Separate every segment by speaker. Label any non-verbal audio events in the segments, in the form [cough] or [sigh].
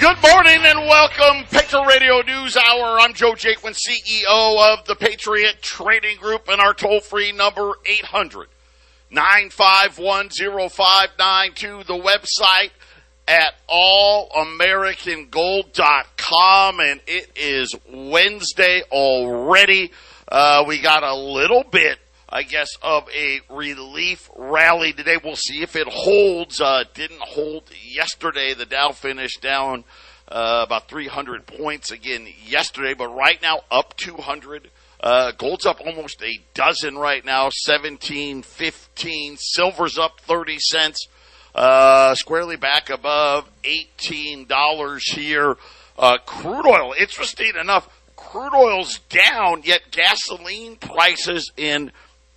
Speaker 1: Good morning and welcome, Patriot Radio News Hour. I'm Joe Jaquin, CEO of the Patriot Trading Group, and our toll free number 800 951 0592. The website at allamericangold.com, and it is Wednesday already. Uh, we got a little bit, I guess, of a relief rally today. We'll see if it holds. Uh, didn't hold yesterday. The Dow finished down uh, about 300 points again yesterday, but right now up 200. Uh, gold's up almost a dozen right now, 17, 15. Silver's up 30 cents, uh, squarely back above $18 here. Uh, crude oil, interesting enough, crude oil's down, yet gasoline prices in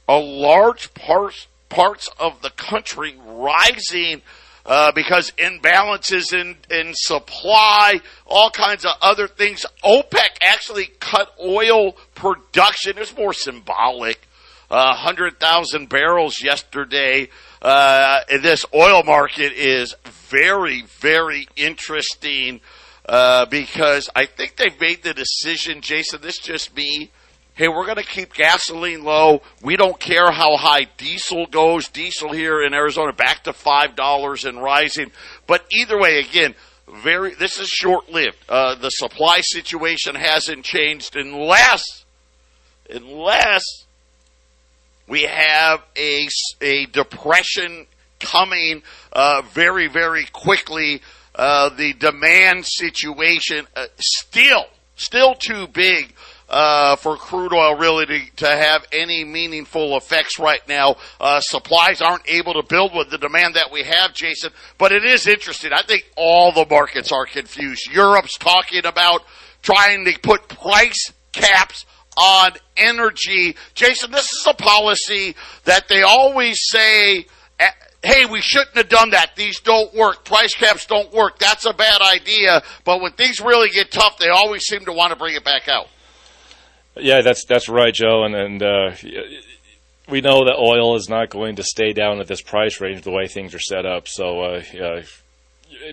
Speaker 1: a large parts parts of the country rising uh, because imbalances in, in supply, all kinds of other things. OPEC actually cut oil production. It's more symbolic. Uh, 100,000 barrels yesterday. Uh, this oil market is very, very interesting uh, because I think they've made the decision, Jason, this is just me, hey, we're going to keep gasoline low. We don't care how high diesel goes. Diesel here in Arizona back to five dollars and rising. But either way, again, very this is short lived. Uh, the supply situation hasn't changed unless unless we have a a depression coming uh, very very quickly. Uh, the demand situation uh, still still too big uh, for crude oil really to, to have any meaningful effects right now. Uh, supplies aren't able to build with the demand that we have, Jason. But it is interesting. I think all the markets are confused. Europe's talking about trying to put price caps on energy. Jason, this is a policy that they always say hey, we shouldn't have done that. These don't work. Price caps don't work. That's a bad idea. But when things really get tough, they always seem to want to bring it back out.
Speaker 2: Yeah, that's that's right, Joe, and and uh, we know that oil is not going to stay down at this price range the way things are set up. So. Uh, uh,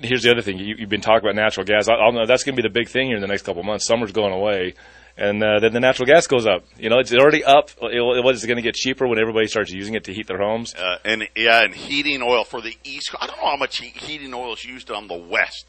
Speaker 2: here's the other thing: you, have been talking about natural gas. I, will know that's going to be the big thing here in the next couple of months. Summer's going away, and uh, then the natural gas goes up. You know, it's already up. It, it, it's going to get cheaper when everybody starts using it to heat their homes.
Speaker 1: Uh, and yeah, and heating oil for the east. I don't know how much heating oil is used on the west,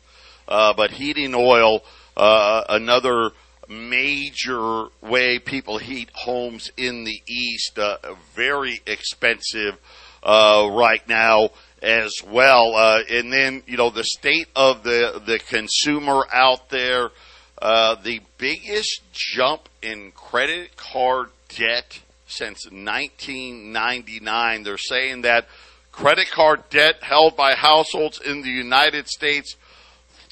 Speaker 1: uh, but heating oil, uh, another major way people heat homes in the East. Uh, very expensive uh, right now as well. Uh, and then you know the state of the the consumer out there. Uh, the biggest jump in credit card debt since 1999. They're saying that credit card debt held by households in the United States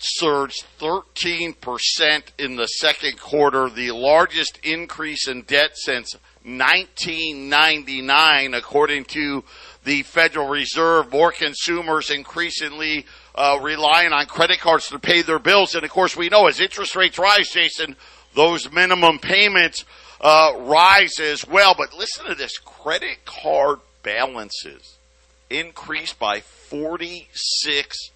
Speaker 1: surged 13% in the second quarter, the largest increase in debt since 1999, according to the Federal Reserve. More consumers increasingly uh, relying on credit cards to pay their bills. And of course, we know as interest rates rise, Jason, those minimum payments uh, rise as well. But listen to this credit card balances increased by 46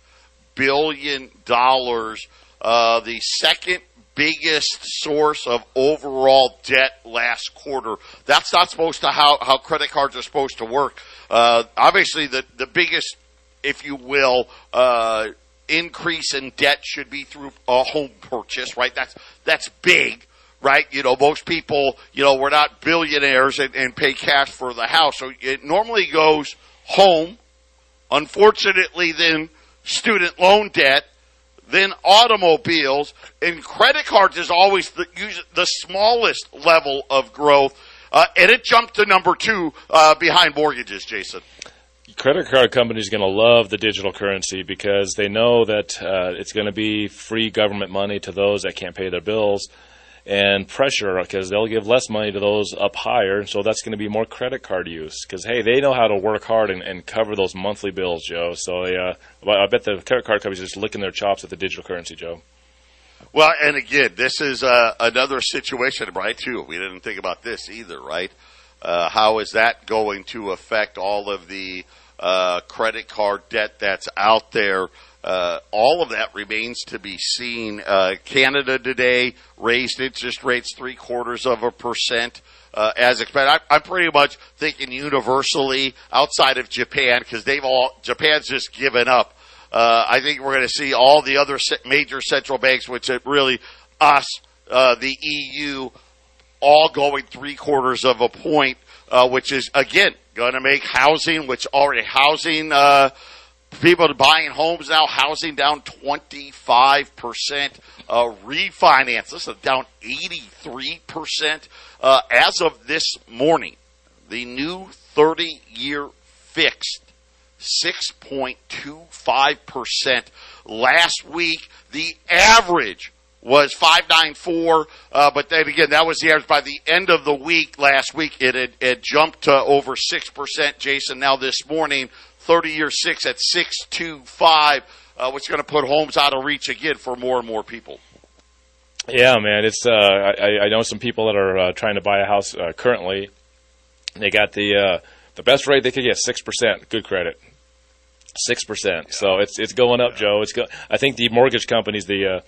Speaker 1: billion dollars, uh, the second biggest source of overall debt last quarter. That's not supposed to how how credit cards are supposed to work. Uh, obviously, the the biggest, if you will. Uh, increase in debt should be through a home purchase, right? That's that's big, right? You know, most people, you know, we're not billionaires and, and pay cash for the house, so it normally goes home. Unfortunately, then student loan debt, then automobiles, and credit cards is always the, the smallest level of growth. Uh, and it jumped to number two uh, behind mortgages, Jason.
Speaker 2: credit card companies are going to love the digital currency because they know that uh, it's going to be free government money to those that can't pay their bills and pressure because they'll give less money to those up higher. So that's going to be more credit card use because hey, they know how to work hard and, and cover those monthly bills, Joe. So uh, I bet the credit card companies are just licking their chops at the digital currency, Joe.
Speaker 1: Well, and again, this is uh, another situation, right? Too, we didn't think about this either, right? Uh, how is that going to affect all of the uh, credit card debt that's out there? Uh, all of that remains to be seen. Uh, Canada today raised interest rates three quarters of a percent. Uh, as expected, I, am pretty much thinking universally outside of Japan because they've all Japan's just given up. Uh, I think we're going to see all the other major central banks, which it really us, uh, the EU, all going three quarters of a point, uh, which is again going to make housing, which already housing people buying homes now, housing down 25%, uh, refinance, this is down 83%. Uh, as of this morning, the new 30 year fixed 6.25%. Last week, the average was 594, uh, but then again, that was the average by the end of the week last week. It had, it jumped to over 6%, Jason. Now this morning, 30 year six at 625, uh, which is going to put homes out of reach again for more and more people.
Speaker 2: Yeah, man. It's uh, I, I know some people that are uh, trying to buy a house uh, currently. They got the uh, the best rate they could get six percent good credit, six percent. So it's it's going up, Joe. It's go- I think the mortgage companies the uh,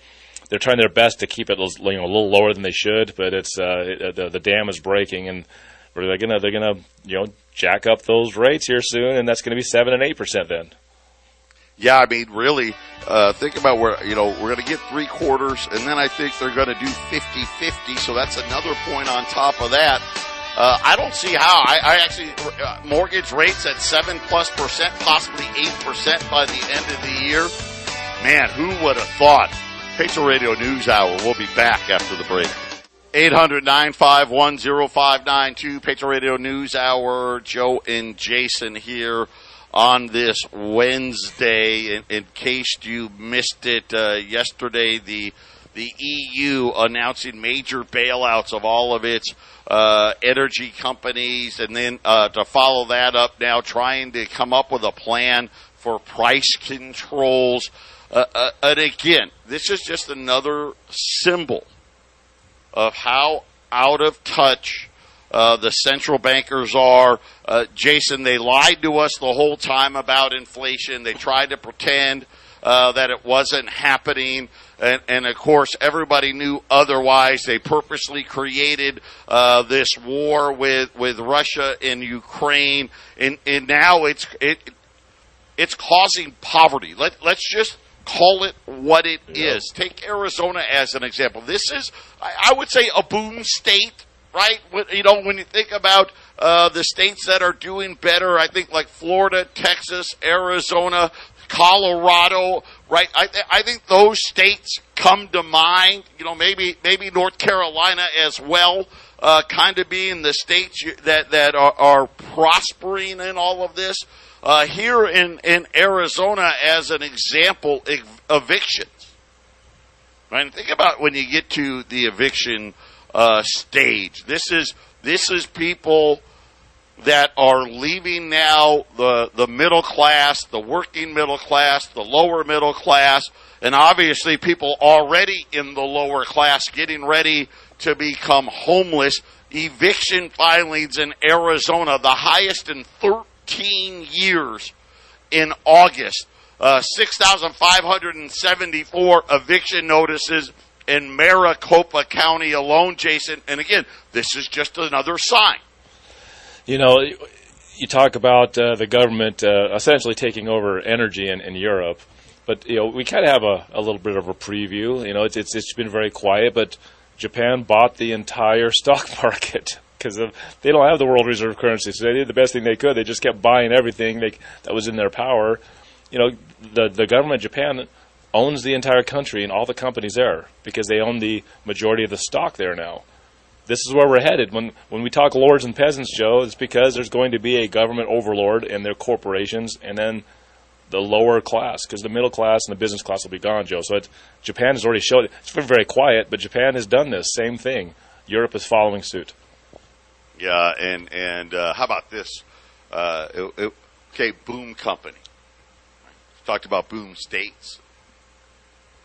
Speaker 2: they're trying their best to keep it you know, a little lower than they should, but it's uh, it, the the dam is breaking and they're gonna they're gonna you know jack up those rates here soon, and that's going to be seven and eight percent then.
Speaker 1: Yeah, I mean, really, uh, think about where, you know, we're going to get three quarters, and then I think they're going to do 50-50, so that's another point on top of that. Uh, I don't see how. I, I actually, uh, mortgage rates at 7 plus percent, possibly 8% by the end of the year. Man, who would have thought? Patriot Radio News Hour. We'll be back after the break. 800-951-0592, Patriot Radio News Hour. Joe and Jason here on this Wednesday. In, in case you missed it uh, yesterday, the the EU announcing major bailouts of all of its uh, energy companies, and then uh, to follow that up now, trying to come up with a plan for price controls. Uh, uh, and again, this is just another symbol of how out of touch uh, the central bankers are. Uh, Jason, they lied to us the whole time about inflation. They tried to pretend uh, that it wasn't happening. And, and, of course, everybody knew otherwise. They purposely created uh, this war with, with Russia and Ukraine, and, and now it's it, it's causing poverty. Let, let's just call it what it yeah. is. Take Arizona as an example. This is, I would say, a boom state, right? You know, when you think about uh, the states that are doing better, I think like Florida, Texas, Arizona, Colorado, right? I, th- I think those states come to mind. You know, maybe maybe North Carolina as well. Uh, kind of being the states that that are, are prospering in all of this. Uh, here in, in Arizona, as an example, ev- evictions. Right? Think about when you get to the eviction uh, stage. This is this is people that are leaving now the the middle class, the working middle class, the lower middle class, and obviously people already in the lower class getting ready to become homeless. Eviction filings in Arizona, the highest in 13 15 years in August. Uh, 6,574 eviction notices in Maricopa County alone, Jason. And again, this is just another sign.
Speaker 2: You know, you talk about uh, the government uh, essentially taking over energy in, in Europe, but you know we kind of have a, a little bit of a preview. You know, it's, it's it's been very quiet, but Japan bought the entire stock [laughs] market because they don't have the world reserve currency. So they did the best thing they could. They just kept buying everything they, that was in their power. You know, the the government of Japan owns the entire country and all the companies there because they own the majority of the stock there now. this is where we're headed. When when we talk lords and peasants, Joe, it's because there's going to be a government overlord and their corporations, and then the lower class, because the middle class and the business class will be gone, Joe. So Japan has already showed it. It's been very quiet, but Japan has done this same thing. Europe is following suit.
Speaker 1: Yeah, and and uh, how about this? Uh, it, it, okay, Boom Company. Talked about Boom States.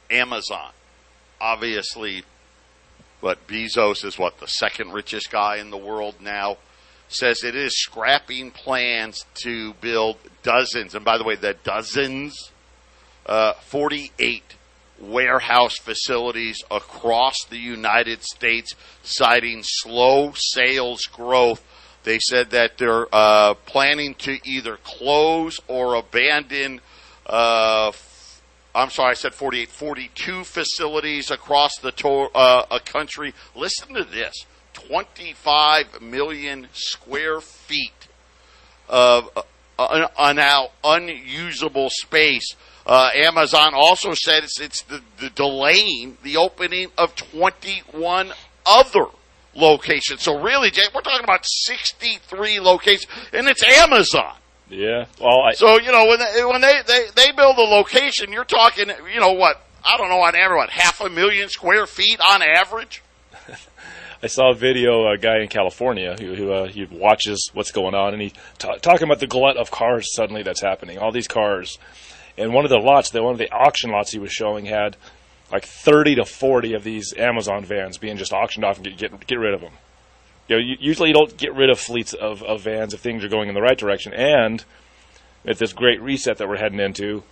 Speaker 1: Amazon, obviously, what Bezos is what the second richest guy in the world now says it is scrapping plans to build dozens, and by the way, the dozens, uh, 48 warehouse facilities across the United States, citing slow sales growth. They said that they're uh, planning to either close or abandon. Uh, I'm sorry, I said 48, 42 facilities across the to- uh, a country. Listen to this 25 million square feet of uh, now unusable space. Uh, Amazon also said it's, it's the, the delaying the opening of 21 other locations. So really, Jay, we're talking about 63 locations, and it's Amazon.
Speaker 2: Yeah. Well, I,
Speaker 1: So you know when they, when they, they they build a location, you're talking you know what I don't know on average what half a million square feet on average. [laughs]
Speaker 2: I saw a video, a guy in California who, who uh, he watches what's going on, and he ta- talking about the glut of cars suddenly that's happening. All these cars, and one of the lots, the one of the auction lots he was showing had like thirty to forty of these Amazon vans being just auctioned off and get get, get rid of them. You know, you, usually you don't get rid of fleets of, of vans if things are going in the right direction, and at this great reset that we're heading into,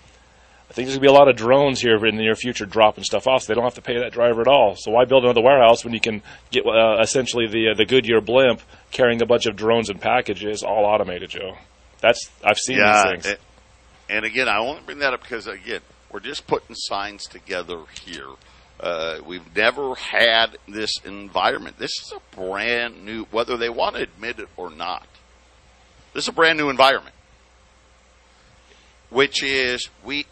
Speaker 2: I think there's going to be a lot of drones here in the near future dropping stuff off, so they don't have to pay that driver at all. So why build another warehouse when you can get uh, essentially the uh, the Goodyear blimp carrying a bunch of drones and packages all automated, Joe? That's I've seen
Speaker 1: yeah,
Speaker 2: these things.
Speaker 1: and, and again, I only bring that up because again, we're just putting signs together here. Uh, we've never had this environment. This is a brand new, whether they want to admit it or not. This is a brand new environment, which is we.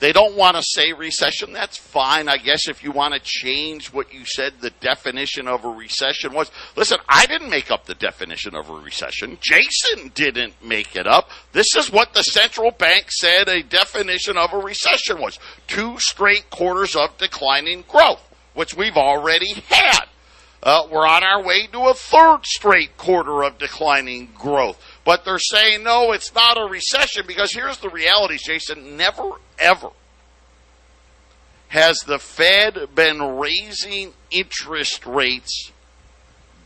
Speaker 1: They don't want to say recession. That's fine, I guess, if you want to change what you said the definition of a recession was. Listen, I didn't make up the definition of a recession. Jason didn't make it up. This is what the central bank said a definition of a recession was two straight quarters of declining growth, which we've already had. Uh, we're on our way to a third straight quarter of declining growth. But they're saying, no, it's not a recession because here's the reality, Jason. Never, ever has the Fed been raising interest rates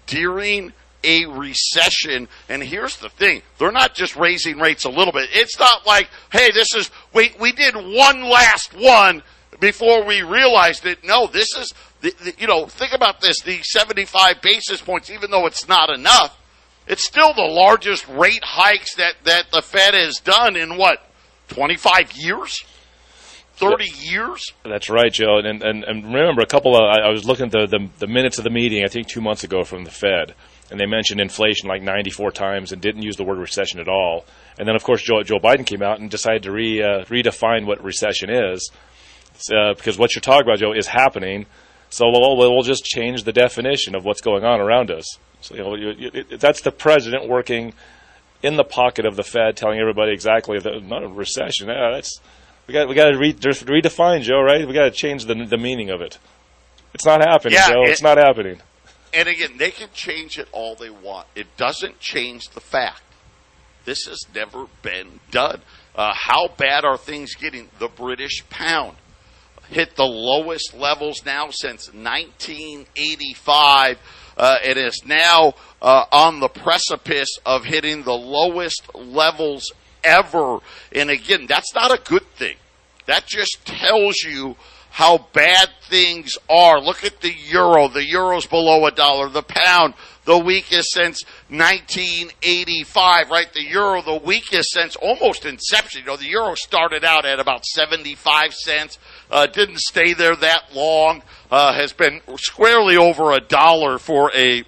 Speaker 1: during a recession. And here's the thing they're not just raising rates a little bit. It's not like, hey, this is, we, we did one last one before we realized it. No, this is, the, the, you know, think about this the 75 basis points, even though it's not enough, it's still the largest rate hikes that, that the Fed has done in what, 25 years? 30 years?
Speaker 2: That's right, Joe. And, and, and remember, a couple of I, I was looking at the, the the minutes of the meeting. I think two months ago from the Fed, and they mentioned inflation like 94 times and didn't use the word recession at all. And then, of course, Joe Joe Biden came out and decided to re uh, redefine what recession is, uh, because what you're talking about, Joe, is happening. So we'll, we'll just change the definition of what's going on around us. So you know, you, it, that's the president working in the pocket of the Fed, telling everybody exactly that not a recession. Yeah, that's we got we got to re- redefine, Joe. Right? We got to change the the meaning of it. It's not happening,
Speaker 1: Yeah,
Speaker 2: Joe.
Speaker 1: it-
Speaker 2: it's not happening.
Speaker 1: And again, they can change it all they want. It doesn't change the fact. This has never been done. Uh, how bad are things getting? The British pound hit the lowest levels now since 1985. Uh, it is now uh, on the precipice of hitting the lowest levels ever. And again, that's not a good thing. That just tells you how bad things are. Look at the euro. The euro's below a dollar. The pound, the weakest since 1985, right? The euro, the weakest since almost inception. You know, the euro started out at about 75 cents, uh, didn't stay there that long, uh, has been squarely over a dollar for a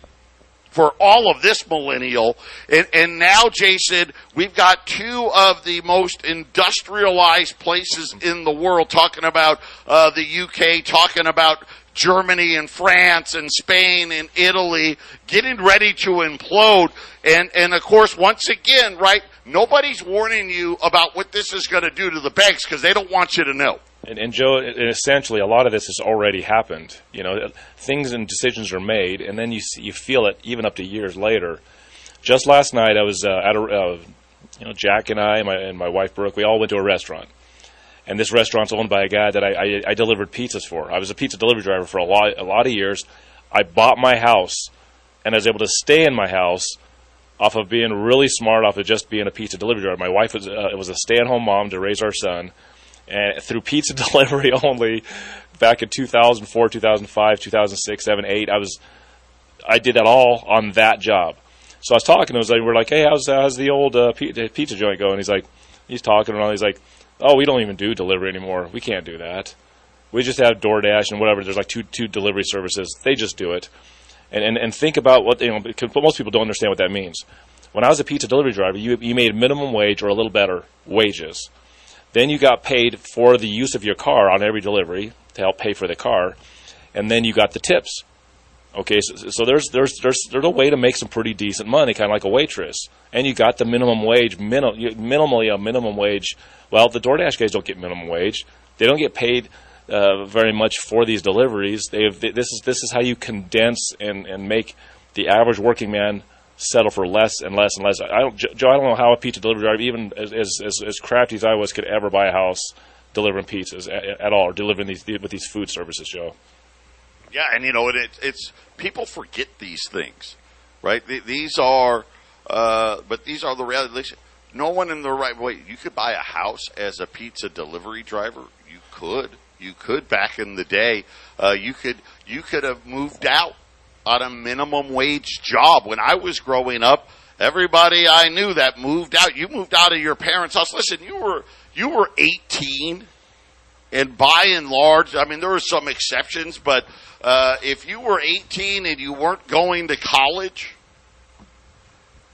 Speaker 1: for all of this millennial. And, and now, Jason, we've got two of the most industrialized places in the world talking about uh, the UK, talking about Germany and France and Spain and Italy getting ready to implode. And, and of course, once again, right, nobody's warning you about what this is going to do to the banks because they don't want you to know.
Speaker 2: And, and Joe, and essentially, a lot of this has already happened. You know, things and decisions are made, and then you see, you feel it even up to years later. Just last night, I was uh, at a, uh, you know, Jack and I and my, and my wife Brooke, we all went to a restaurant, and this restaurant's owned by a guy that I, I, I delivered pizzas for. I was a pizza delivery driver for a lot a lot of years. I bought my house, and I was able to stay in my house off of being really smart, off of just being a pizza delivery driver. My wife was uh, was a stay at home mom to raise our son and through pizza [laughs] delivery only back in 2004, 2005, 2006, 7, 8. I was I did that all on that job. So I was talking to him. Like, we're like, hey, how's how's the old uh, pizza joint going? He's like, he's talking around. He's like, oh, we don't even do delivery anymore. We can't do that. We just have DoorDash and whatever. There's like two two delivery services. They just do it. And and, and think about what you know. Because most people don't understand what that means. When I was a pizza delivery driver, you you made minimum wage or a little better wages. Then you got paid for the use of your car on every delivery to help pay for the car, and then you got the tips. Okay, so, so there's there's there's there's a way to make some pretty decent money, kind of like a waitress, and you got the minimum wage, minim, minimally a minimum wage. Well, the DoorDash guys don't get minimum wage; they don't get paid uh, very much for these deliveries. They have, this is this is how you condense and and make the average working man settle for less and less and less. I don't, Joe. I don't know how a pizza delivery driver, even as as, as crafty as I was, could ever buy a house delivering pizzas at, at all, or delivering these with these food services, Joe.
Speaker 1: Yeah, and you know, it, it's people forget these things, right? These are, uh, but these are the reality. No one in the right way. You could buy a house as a pizza delivery driver. You could. You could back in the day. Uh, you could. You could have moved out on a minimum wage job. When I was growing up, everybody I knew that moved out, you moved out of your parents' house. Listen, you were you were 18, and by and large, I mean there were some exceptions, but uh, if you were 18 and you weren't going to college,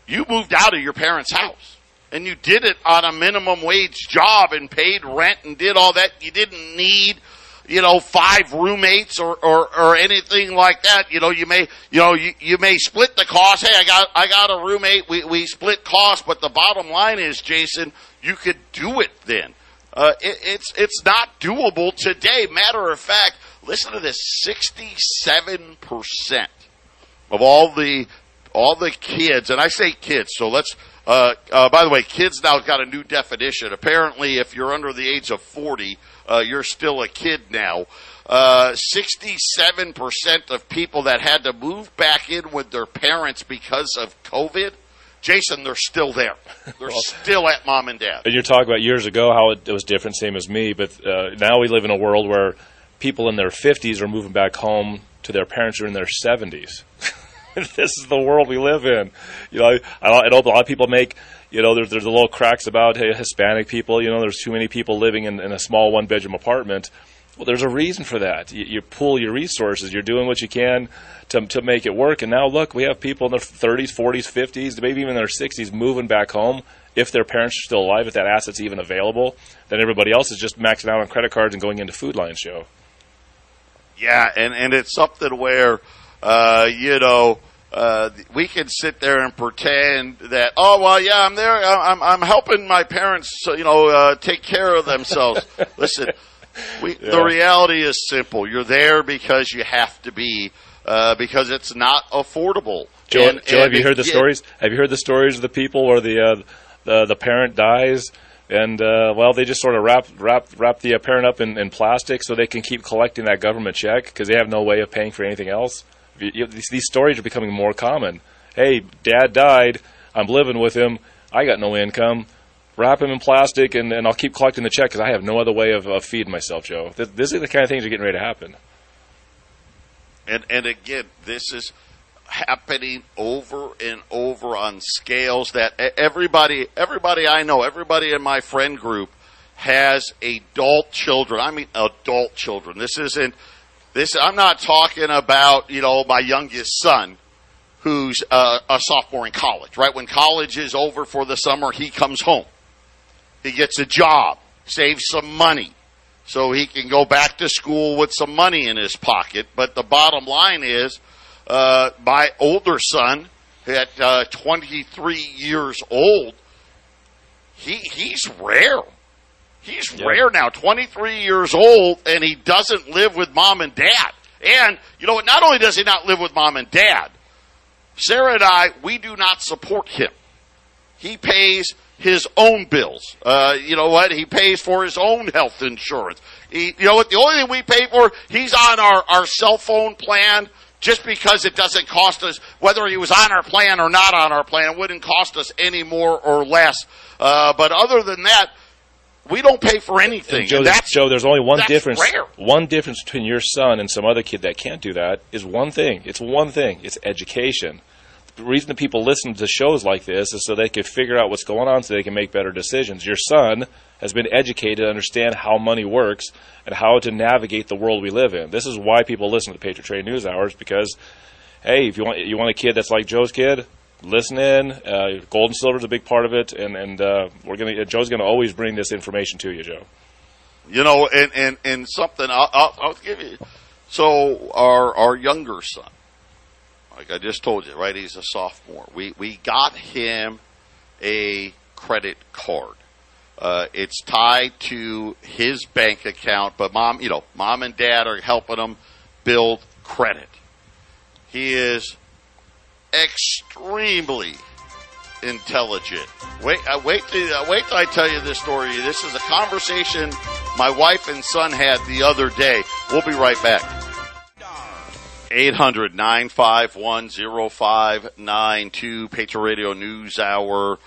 Speaker 1: you moved out of your parents' house. And you did it on a minimum wage job and paid rent and did all that. You didn't need you know, five roommates or, or, or anything like that. You know, you may, you know, you, you may split the cost. Hey, I got, I got a roommate. We, we split costs, but the bottom line is, Jason, you could do it then. Uh, it, it's, it's not doable today. Matter of fact, listen to this, 67% of all the, all the kids, and I say kids, so let's, uh, uh, by the way, kids now got a new definition. Apparently, if you're under the age of 40, uh, you're still a kid now. Uh, 67% of people that had to move back in with their parents because of COVID, Jason, they're still there. They're well, still at mom and dad.
Speaker 2: And you're talking about years ago how it, was different, same as me, but uh, now we live in a world where people in their 50s are moving back home to their parents who are in their 70s. [laughs] this is the world we live in. You know, I, I know a lot of people make you know, there's there's a little cracks about hey, Hispanic people. You know, there's too many people living in, in a small one bedroom apartment. Well, there's a reason for that. You, you pool your resources. You're doing what you can to to make it work. And now look, we have people in their 30s, 40s, 50s, maybe even their 60s moving back home. If their parents are still alive, if that asset's even available, then everybody else is just maxing out on credit cards and going into Food Lion show.
Speaker 1: Yeah, and and it's something where, uh, you know uh, we can sit there and pretend that, oh well, yeah, I'm there. I'm I'm helping my parents, you know, uh, take care of themselves. [laughs] Listen, we, yeah. the reality is simple. You're there because you have to be, uh, because it's not affordable.
Speaker 2: Joe, and, Joe and have you heard the stories? Have you heard the stories of the people where the uh, the, the parent dies? and uh, well, they just sort of wrap wrap wrap the parent up in, in plastic so they can keep collecting that government check because they have no way of paying for anything else you, these, these stories are becoming more common. Hey, dad died. I'm living with him. I got no income. Wrap him in plastic, and, and I'll keep collecting the check because I have no other way of, of feeding myself, Joe. This, this is the kind of things are getting ready to happen.
Speaker 1: And and again, this is happening over and over on scales that everybody everybody I know, everybody in my friend group has adult children. I mean adult children. This isn't this I'm not talking about you know my youngest son, who's uh, a sophomore in college. Right when college is over for the summer, he comes home. He gets a job, saves some money, so he can go back to school with some money in his pocket. But the bottom line is, uh, my older son, at uh, 23 years old, he he's rare. He's
Speaker 2: Yeah.
Speaker 1: rare now, 23 years old, and he doesn't live with mom and dad. And you know what? Not only does he not live with mom and dad, Sarah and I, we do not support him. He pays his own bills. Uh, you know what? He pays for his own health insurance. He, you know what? The only thing we pay for, he's on our, our cell phone plan just because it doesn't cost us, whether he was on our plan or not on our plan, it wouldn't cost us any more or less. Uh, but other than that, we don't pay for anything.
Speaker 2: And Joe,
Speaker 1: And
Speaker 2: there's-
Speaker 1: that's,
Speaker 2: Joe, there's only one difference.
Speaker 1: rare.
Speaker 2: One difference between your son and some other kid that can't do that is one thing. It's one thing. It's education. The reason that people listen to shows like this is so they can figure out what's going on, so they can make better decisions. Your son has been educated to understand how money works and how to navigate the world we live in. This is why people listen to the Patriot Trade News Hours because, hey, if you want you want a kid that's like Joe's kid, listen in. Uh, gold and silver is a big part of it, and and uh, we're gonna Joe's gonna always bring this information to you, Joe.
Speaker 1: You know, and and and something I'll, I'll, I'll give you. So our our younger son, like I just told you, right? He's a sophomore. We we got him a credit card. Uh, it's tied to his bank account, but mom, you know, mom and dad are helping him build credit. He is extremely intelligent. Wait, uh, wait till uh, wait till I tell you this story. This is a conversation my wife and son had the other day. We'll be right back. 800-951-0592 Patriot Radio News Hour.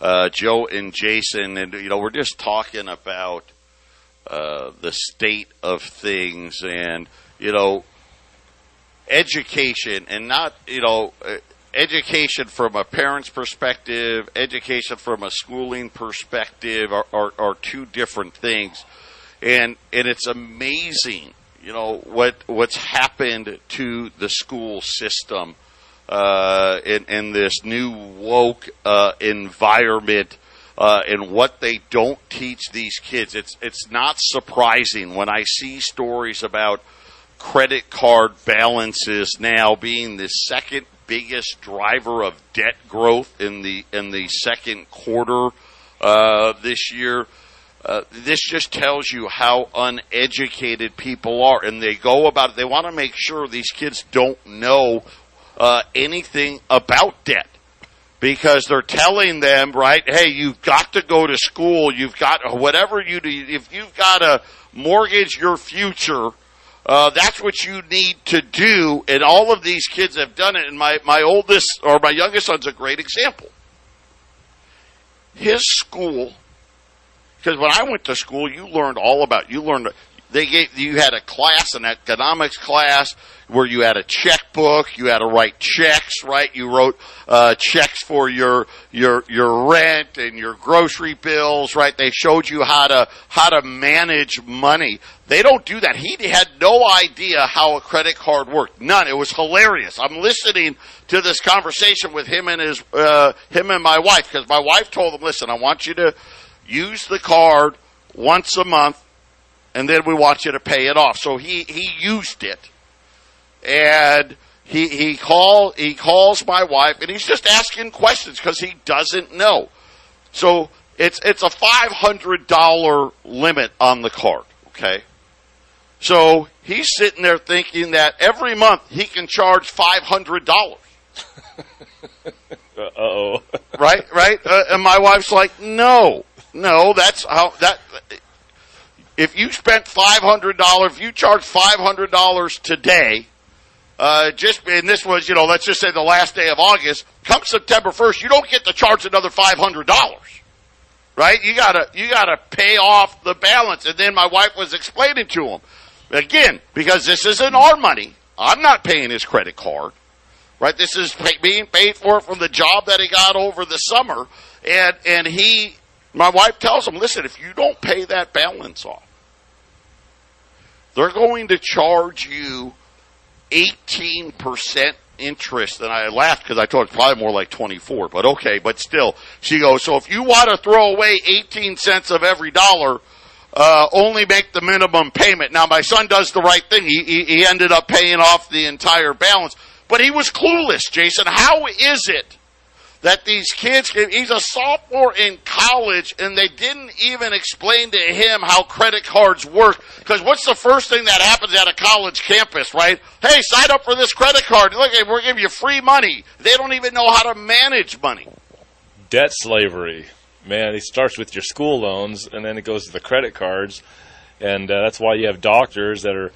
Speaker 1: Uh, Joe and Jason, and you know, we're just talking about uh, the state of things, and you know, education, and not you know, uh, education from a parent's perspective, education from a schooling perspective are, are, are two different things, and and it's amazing, you know, what what's happened to the school system uh, in, in this new woke uh, environment uh, and what they don't teach these kids. It's it's not surprising when I see stories about credit card balances now being the second biggest driver of debt growth in the in the second quarter uh, this year. Uh, this just tells you how uneducated people are, and they go about it. They want to make sure these kids don't know uh, anything about debt because they're telling them, right, hey, you've got to go to school. You've got whatever you do. If you've got to mortgage your future, uh, that's what you need to do. And all of these kids have done it. And my, my oldest or my youngest son's a great example. His school, because when I went to school, you learned all about, you learned, they gave, you had a class, an economics class, where you had a checkbook, you had to write checks, right? You wrote uh, checks for your your your rent and your grocery bills, right? They showed you how to how to manage money. They don't do that. He had no idea how a credit card worked. None. It was hilarious. I'm listening to this conversation with him and his uh, him and my wife because my wife told him, "Listen, I want you to use the card once a month, and then we want you to pay it off." So he he used it and he he call he calls my wife and he's just asking questions because he doesn't know. So it's it's a five hundred dollar limit on the card. Okay, so he's sitting there thinking that every month he can charge five hundred dollars. [laughs]
Speaker 2: Uh oh.
Speaker 1: Right, right. Uh, and my wife's like, no, no, that's how that. If you spent five hundred dollars, if you charge five hundred dollars today, uh, just and this was, you know, let's just say the last day of August. Come September first, you don't get to charge another five hundred dollars, right? You gotta you gotta pay off the balance. And then my wife was explaining to him again because this isn't our money. I'm not paying his credit card, right? This is pay, being paid for from the job that he got over the summer, and and he, my wife tells him, listen, if you don't pay that balance off, they're going to charge you 18% interest. And I laughed because I thought it's probably more like 24, but okay, but still. She goes, so if you want to throw away 18 cents of every dollar, uh, only make the minimum payment. Now, my son does the right thing. He, he, he ended up paying off the entire balance, but he was clueless, Jason. How is it that these kids, he's a sophomore in college and they didn't even explain to him how credit cards work. Because what's the first thing that happens at a college campus, right? Hey, sign up for this credit card. Look, we're giving you free money. They don't even know how to manage money.
Speaker 2: Debt slavery. Man, it starts with your school loans and then it goes to the credit cards. And uh, that's why you have doctors that are,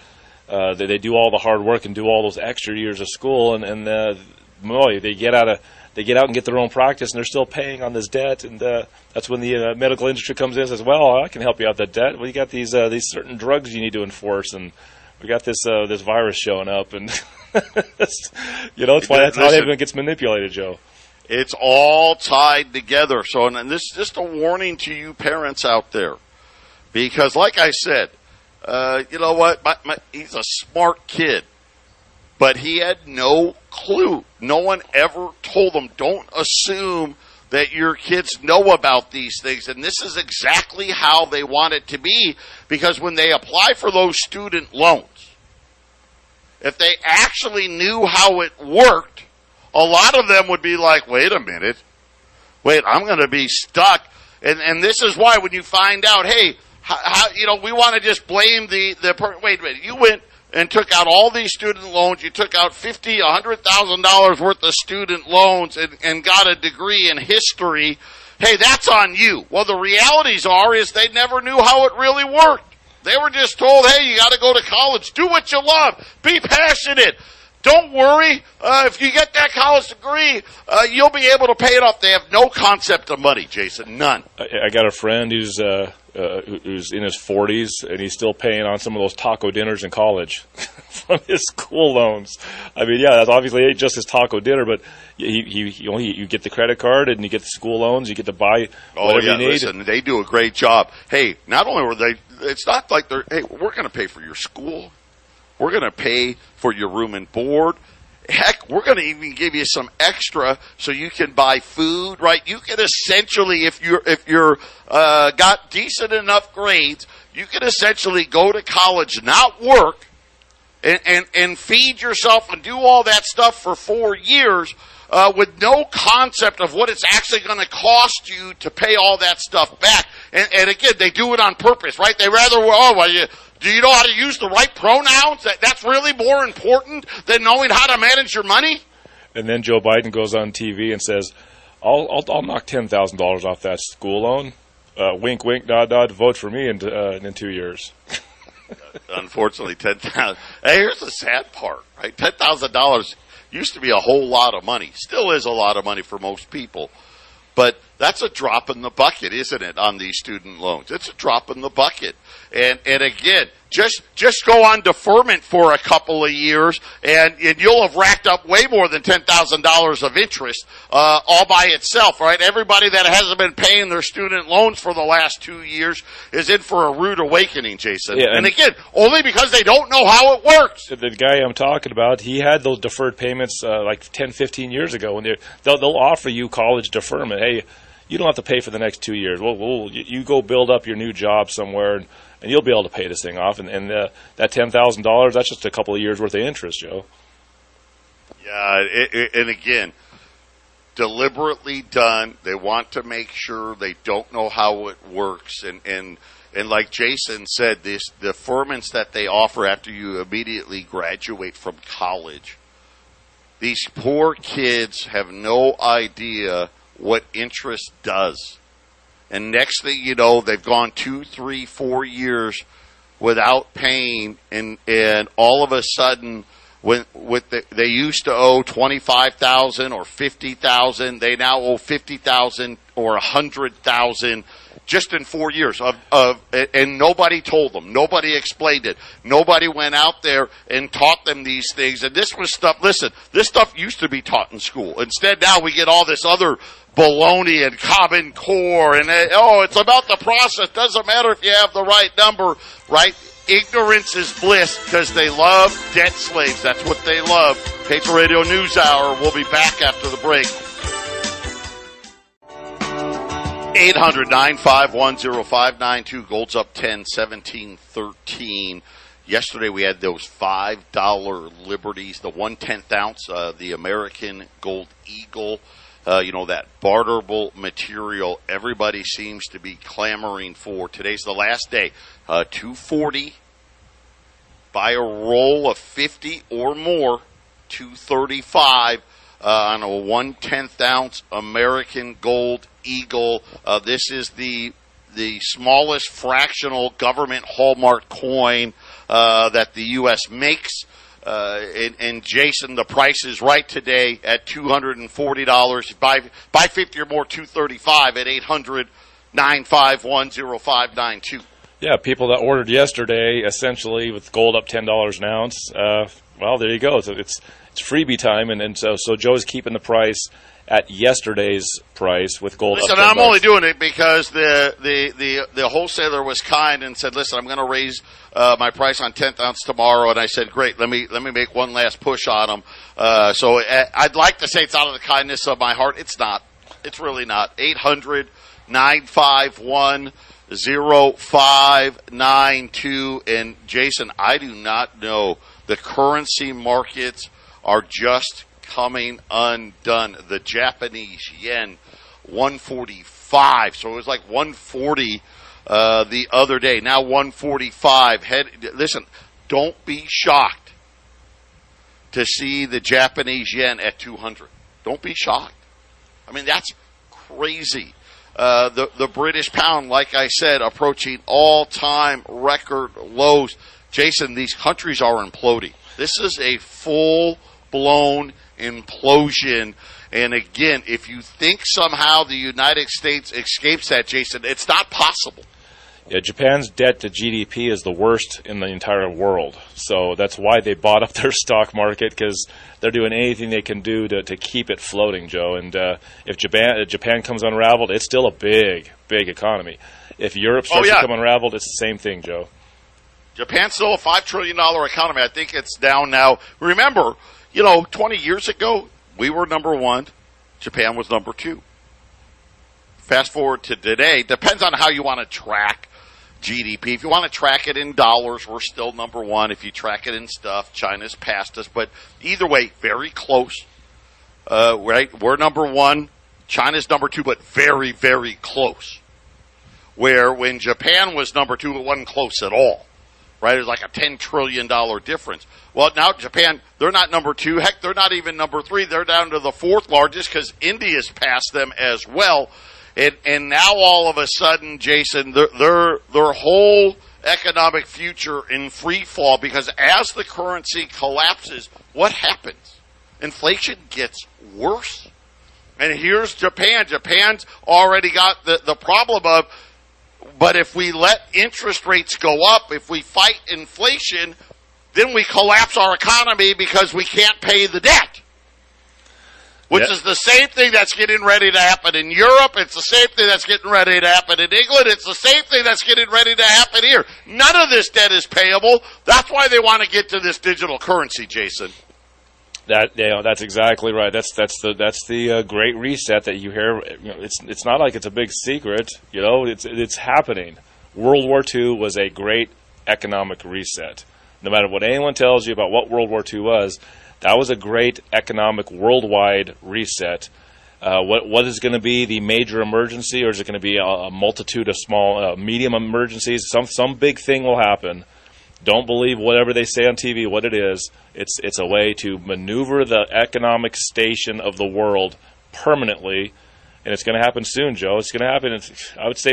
Speaker 2: uh, they, they do all the hard work and do all those extra years of school and, and uh, boy, they get out of they get out and get their own practice, and they're still paying on this debt. And uh, that's when the uh, medical industry comes in and says, "Well, I can help you out that debt. We got these uh, these certain drugs you need to enforce, and we got this uh, this virus showing up." And [laughs] you know, that's why that's how everyone gets manipulated, Joe.
Speaker 1: It's all tied together. So, and this is just a warning to you parents out there, because like I said, uh, you know what? My, my, he's a smart kid but he had no clue. No one ever told him, don't assume that your kids know about these things. And this is exactly how they want it to be because when they apply for those student loans, if they actually knew how it worked, a lot of them would be like, wait a minute, wait, I'm going to be stuck. And, and this is why when you find out, hey, how, how you know, we want to just blame the, the, per- wait a minute, you went and took out all these student loans. You took out fifty, a hundred thousand dollars worth of student loans and, and got a degree in history. Hey, that's on you. Well, the realities are is they never knew how it really worked. They were just told, hey, you got to go to college, do what you love, be passionate. Don't worry. Uh, if you get that college degree, uh, you'll be able to pay it off. They have no concept of money, Jason. None.
Speaker 2: I, I got a friend who's uh, uh, who's in his 40s and he's still paying on some of those taco dinners in college [laughs] from his school loans. I mean, yeah, that's obviously just his taco dinner, but he, he, he, you get the credit card and you get the school loans, you get to buy
Speaker 1: oh,
Speaker 2: whatever
Speaker 1: yeah,
Speaker 2: you need.
Speaker 1: Listen, they do a great job. Hey, not only were they, it's not like they're, hey, we're going to pay for your school. We're going to pay for your room and board heck, we're going to even give you some extra so you can buy food, right? You can essentially, if you're, if you're, uh, got decent enough grades, you can essentially go to college, not work, and, and, and feed yourself and do all that stuff for four years, uh, with no concept of what it's actually going to cost you to pay all that stuff back. And, and again, they do it on purpose, right? They rather, oh, well, you, do you know how to use the right pronouns? That, that's really more important than knowing how to manage your money?
Speaker 2: And then Joe Biden goes on TV and says, I'll, I'll, I'll knock $10,000 off that school loan. Uh, wink, wink, nod, nod, vote for me in, uh, in two years. [laughs]
Speaker 1: Unfortunately, 10000 Hey, here's the sad part, right? $10,000 used to be a whole lot of money. Still is a lot of money for most people. But that's a drop in the bucket, isn't it, on these student loans? It's a drop in the bucket. And, and again, just, just go on deferment for a couple of years and, and you'll have racked up way more than $10,000 of interest, uh, all by itself, right? Everybody that hasn't been paying their student loans for the last two years is in for a rude awakening, Jason.
Speaker 2: Yeah,
Speaker 1: and,
Speaker 2: and
Speaker 1: again, only because they don't know how it works.
Speaker 2: The guy I'm talking about, he had those deferred payments uh, like 10, 15 years ago. When they'll, they'll offer you college deferment. Hey, you don't have to pay for the next two years. Well, we'll you go build up your new job somewhere, and, and you'll be able to pay this thing off. And, and uh, that ten thousand dollars, that's just a couple of years worth of interest, Joe.
Speaker 1: Yeah, it, it, and again, deliberately done. They want to make sure they don't know how it works, and and and like Jason said, this the deferments that they offer after you immediately graduate from college. These poor kids have no idea what interest does. And next thing you know, they've gone two, three, four years without paying, and and all of a sudden, when with the, they used to owe twenty five thousand or fifty thousand, they now owe fifty thousand or a hundred thousand just in four years of, of and nobody told them. Nobody explained it. Nobody went out there and taught them these things. And this was stuff listen this stuff used to be taught in school. Instead now we get all this other baloney and common core and uh, oh it's about the process. Doesn't matter if you have the right number right? Ignorance is bliss because they love debt slaves. That's what they love. Patriot radio news hour we'll be back after the break 800 951 0592. Gold's up 10, 17, 13. Yesterday we had those $5 liberties, the one tenth ounce, uh, the American Gold Eagle. Uh, you know, that barterable material everybody seems to be clamoring for. Today's the last day. Uh, 240 buy a roll of 50 or more, 235 uh, on a one tenth ounce American Gold Eagle. Uh, this is the the smallest fractional government hallmark coin uh, that the U.S. makes. Uh, and, and, Jason, the price is right today at two hundred and forty dollars. Buy buy fifty or more, two thirty five at eight hundred nine five one zero five nine two.
Speaker 2: Yeah, people that ordered yesterday, essentially with gold up ten dollars an ounce. Uh, well, there you go. So it's it's freebie time, and, and so so Joe's keeping the price at yesterday's price with gold.
Speaker 1: Listen, I'm bucks. only doing it because the, the the the wholesaler was kind and said, "Listen, I'm going to raise uh, my price on tenth ounce tomorrow." And I said, "Great, let me let me make one last push on them." Uh, so uh, I'd like to say it's out of the kindness of my heart. It's not. It's really not. Eight hundred nine five one. 0592 and Jason I do not know the currency markets are just coming undone. The Japanese yen, 145. So it was like 140 uh, the other day. Now 145. Head, listen, don't be shocked to see the Japanese yen at 200. Don't be shocked. I mean, that's crazy. Uh, the the British pound, like I said, approaching all time record lows. Jason, these countries are imploding. This is a full blown implosion. And again, if you think somehow the United States escapes that, Jason, it's not possible.
Speaker 2: Yeah, Japan's debt to GDP is the worst in the entire world. So that's why they bought up [laughs] their stock market because they're doing anything they can do to, to keep it floating, Joe. And uh, if Japan if Japan comes unraveled, it's still a big, big economy. If Europe oh, starts oh, yeah. to come unraveled, it's the same thing, Joe.
Speaker 1: Japan's still a five trillion dollar economy. I think it's down now. Remember, you know, 20 years ago, we were number one. Japan was number two. Fast forward to today, depends on how you want to track GDP. If you want to track it in dollars, we're still number one. If you track it in stuff, China's passed us. But either way, very close. Uh, right? We're number one. China's number two, but very, very close. Where when Japan was number two, it wasn't close at all right? It's like a $10 trillion difference. Well, now Japan, they're not number two. Heck, they're not even number three. They're down to the fourth largest because India's passed them as well. And, and now all of a sudden, Jason, their, their, their whole economic future in free fall because as the currency collapses, what happens? Inflation gets worse. And here's Japan. Japan's already got the, the problem of but if we let interest rates go up, if we fight inflation, then we collapse our economy because we can't pay the debt. Which yep. is the same thing that's getting ready to happen in Europe. It's the same thing that's getting ready to happen in England. It's the same thing that's getting ready to happen here. None of this debt is payable. That's why they want to get to this digital currency, Jason.
Speaker 2: That you know, that's exactly right. That's that's the that's the uh, great reset that you hear. You know, it's it's not like it's a big secret. You know, it's it's happening. World War II was a great economic reset. No matter what anyone tells you about what World War II was, that was a great economic worldwide reset. Uh, what what is going to be the major emergency, or is it going to be a, a multitude of small, uh, medium emergencies? Some some big thing will happen don't believe whatever they say on TV, what it is. It's it's a way to maneuver the economic station of the world permanently, and it's going to happen soon, Joe. It's going to happen. I would say,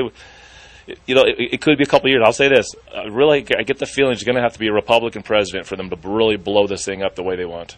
Speaker 2: you know, it, it could be a couple years. I'll say this: uh, really, I get the feeling it's going to have to be a Republican president for them to really blow this thing up the way they want.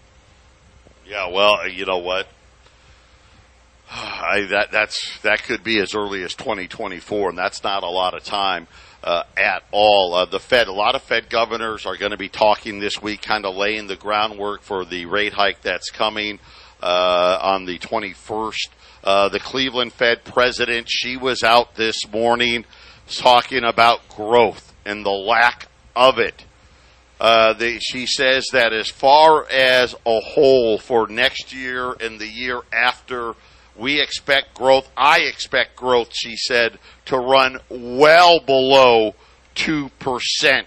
Speaker 1: Yeah, well, you know what? [sighs] I, that that's that could be as early as 2024, and that's not a lot of time uh, at all. Uh, the Fed, a lot of Fed governors are going to be talking this week, kind of laying the groundwork for the rate hike that's coming uh, on the 21st. Uh, the Cleveland Fed president, she was out this morning talking about growth and the lack of it. Uh, the, she says that as far as a whole for next year and the year after, we expect growth. I expect growth, she said, to run well below 2%.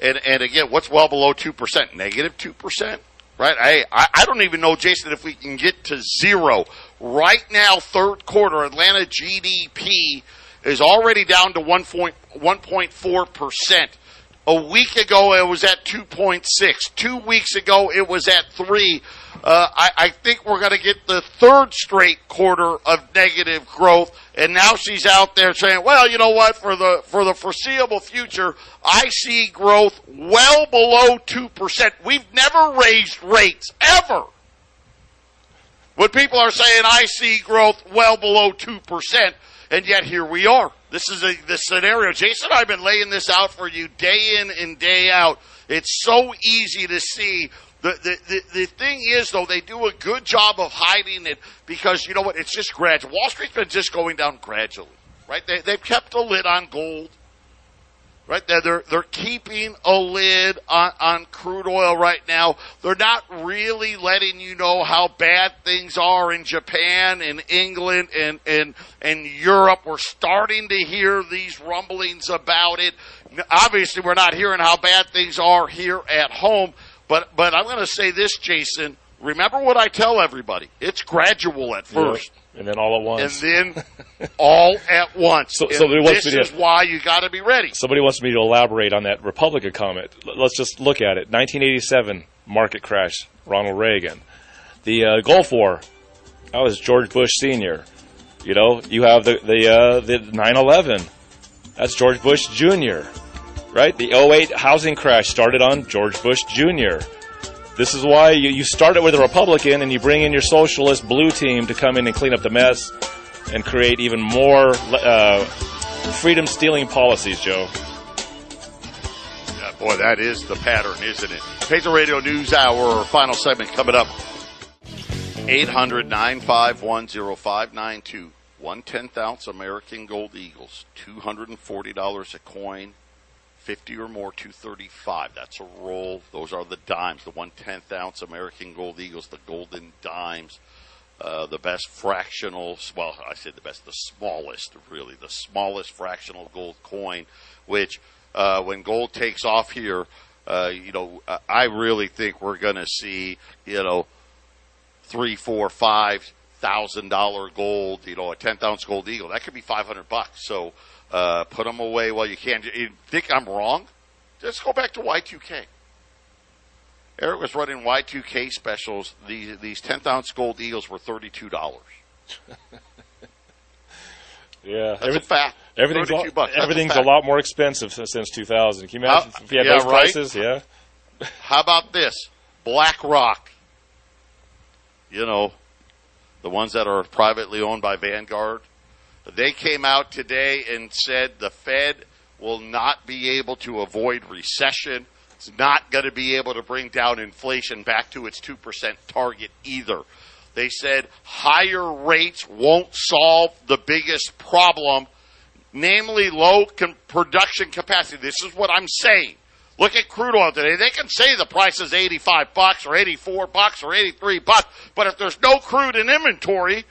Speaker 1: And, and again, what's well below 2%? Negative 2%? Right? I, I don't even know, Jason, if we can get to zero. Right now, third quarter, Atlanta GDP is already down to 1.4%. A week ago, it was at 2.6. Two weeks ago, it was at 3. Uh, I, I think we're going to get the third straight quarter of negative growth. And now she's out there saying, well, you know what? For the, for the foreseeable future, I see growth well below 2%. We've never raised rates ever. When people are saying, I see growth well below 2%, and yet here we are. This is a, the scenario. Jason, I've been laying this out for you day in and day out. It's so easy to see the, the, the, the, thing is, though, they do a good job of hiding it because, you know what, it's just gradual. Wall Street's been just going down gradually, right? They, they've kept a lid on gold, right? They're, they're, they're keeping a lid on, on crude oil right now. They're not really letting you know how bad things are in Japan and England and, and, and Europe. We're starting to hear these rumblings about it. Obviously, we're not hearing how bad things are here at home but but I'm going to say this, Jason. Remember what I tell everybody. It's gradual at first.
Speaker 2: Yeah, and then all at once.
Speaker 1: And then all at once. So, this to, is why you got to be ready.
Speaker 2: Somebody wants me to elaborate on that Republican comment. Let's just look at it. 1987 market crash, Ronald Reagan. The uh, Gulf War, that was George Bush Senior. You know, you have the the uh, the 9/11. That's George Bush Jr right? The 08 housing crash started on George Bush Jr. This is why you, you start it with a Republican and you bring in your socialist blue team to come in and clean up the mess and create even more uh, freedom stealing policies, Joe.
Speaker 1: Yeah, boy, that is the pattern, isn't it? Patriot Radio News Hour, final segment coming up. 800 951 0592. One tenth ounce American Gold Eagles, $240 a coin 50 or more, 235. That's a roll. Those are the dimes, the one tenth ounce American Gold Eagles, the golden dimes. Uh, the best fractional, well, I said the best, the smallest, really, the smallest fractional gold coin, which, uh, when gold takes off here, uh, you know, I really think we're going to see, you know, three, four, five thousand dollar gold, you know, a 10th ounce gold eagle. That could be 500 bucks. So, uh, put them away while you can. You think I'm wrong? Just go back to Y2K. Eric was running Y2K specials. These these 10th ounce gold eagles were thirty two dollars. [laughs]
Speaker 2: yeah,
Speaker 1: that's Every, a fact.
Speaker 2: Everything's, a, bucks. everything's a, a, lot more expensive since 2000. Can you imagine How, if you had yeah, those right? prices? Yeah. [laughs]
Speaker 1: How about this? BlackRock. You know, the ones that are privately owned by Vanguard. They came out today and said the Fed will not be able to avoid recession. It's not going to be able to bring down inflation back to its 2% target either. They said higher rates won't solve the biggest problem, namely low con- production capacity. This is what I'm saying. Look at crude oil today. They can say the price is 85 bucks or 84 bucks or 83 bucks, but if there's no crude in inventory,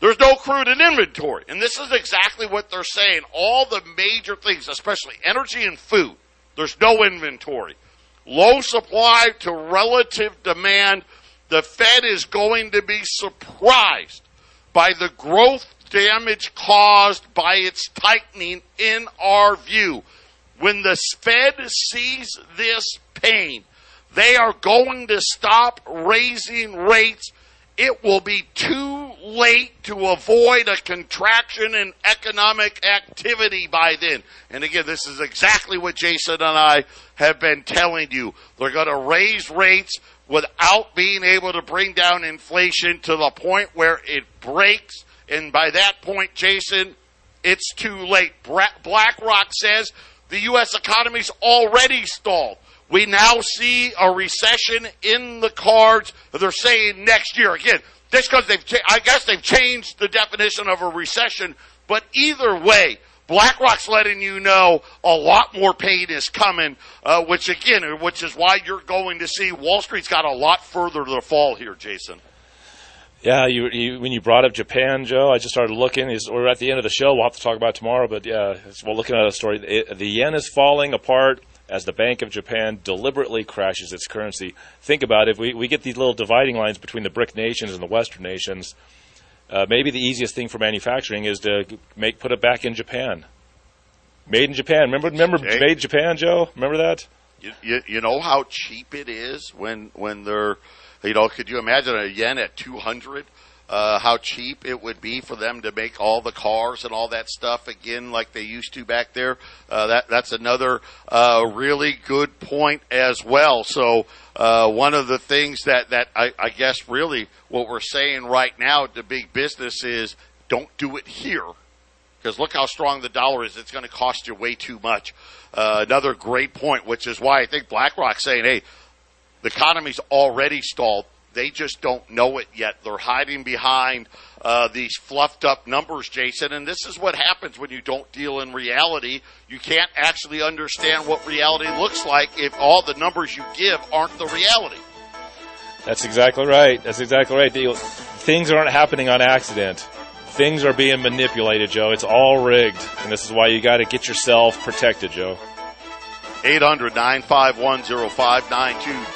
Speaker 1: there's no crude in inventory. And this is exactly what they're saying. All the major things, especially energy and food, there's no inventory. Low supply to relative demand. The Fed is going to be surprised by the growth damage caused by its tightening in our view. When the Fed sees this pain, they are going to stop raising rates it will be too late to avoid a contraction in economic activity by then. And again, this is exactly what Jason and I have been telling you. They're going to raise rates without being able to bring down inflation to the point where it breaks. And by that point, Jason, it's too late. BlackRock says the U.S. economy's already stalled. We now see a recession in the cards. They're saying next year again. Just because they've, cha- I guess they've changed the definition of a recession. But either way, BlackRock's letting you know a lot more pain is coming, uh, which again, which is why you're going to see Wall Street's got a lot further to fall here, Jason.
Speaker 2: Yeah, you, you, when you brought up Japan, Joe, I just started looking. We're at the end of the show. We'll have to talk about tomorrow, but yeah, we're looking at a story. The yen is falling apart as the Bank of Japan deliberately crashes its currency. Think about it. If we, we get these little dividing lines between the BRIC nations and the Western nations, uh, maybe the easiest thing for manufacturing is to make put it back in Japan. Made in Japan. Remember, remember, made in Japan, Joe. Remember that?
Speaker 1: You, you, you know how cheap it is when when they're, you know, could you imagine a yen at two hundred? Uh, how cheap it would be for them to make all the cars and all that stuff again, like they used to back there. Uh, that that's another uh, really good point as well. So uh, one of the things that that I, I guess really what we're saying right now to big business is don't do it here because look how strong the dollar is. It's going to cost you way too much. Uh, another great point, which is why I think BlackRock's saying, hey, the economy's already stalled. They just don't know it yet. They're hiding behind uh, these fluffed up numbers, Jason. And this is what happens when you don't deal in reality. You can't actually understand what reality looks like if all the numbers you give aren't the reality.
Speaker 2: That's exactly right. That's exactly right. The- Things aren't happening on accident. Things are being manipulated, Joe. It's all rigged, and this is why you got to get yourself protected, Joe.
Speaker 1: 800 951 0592.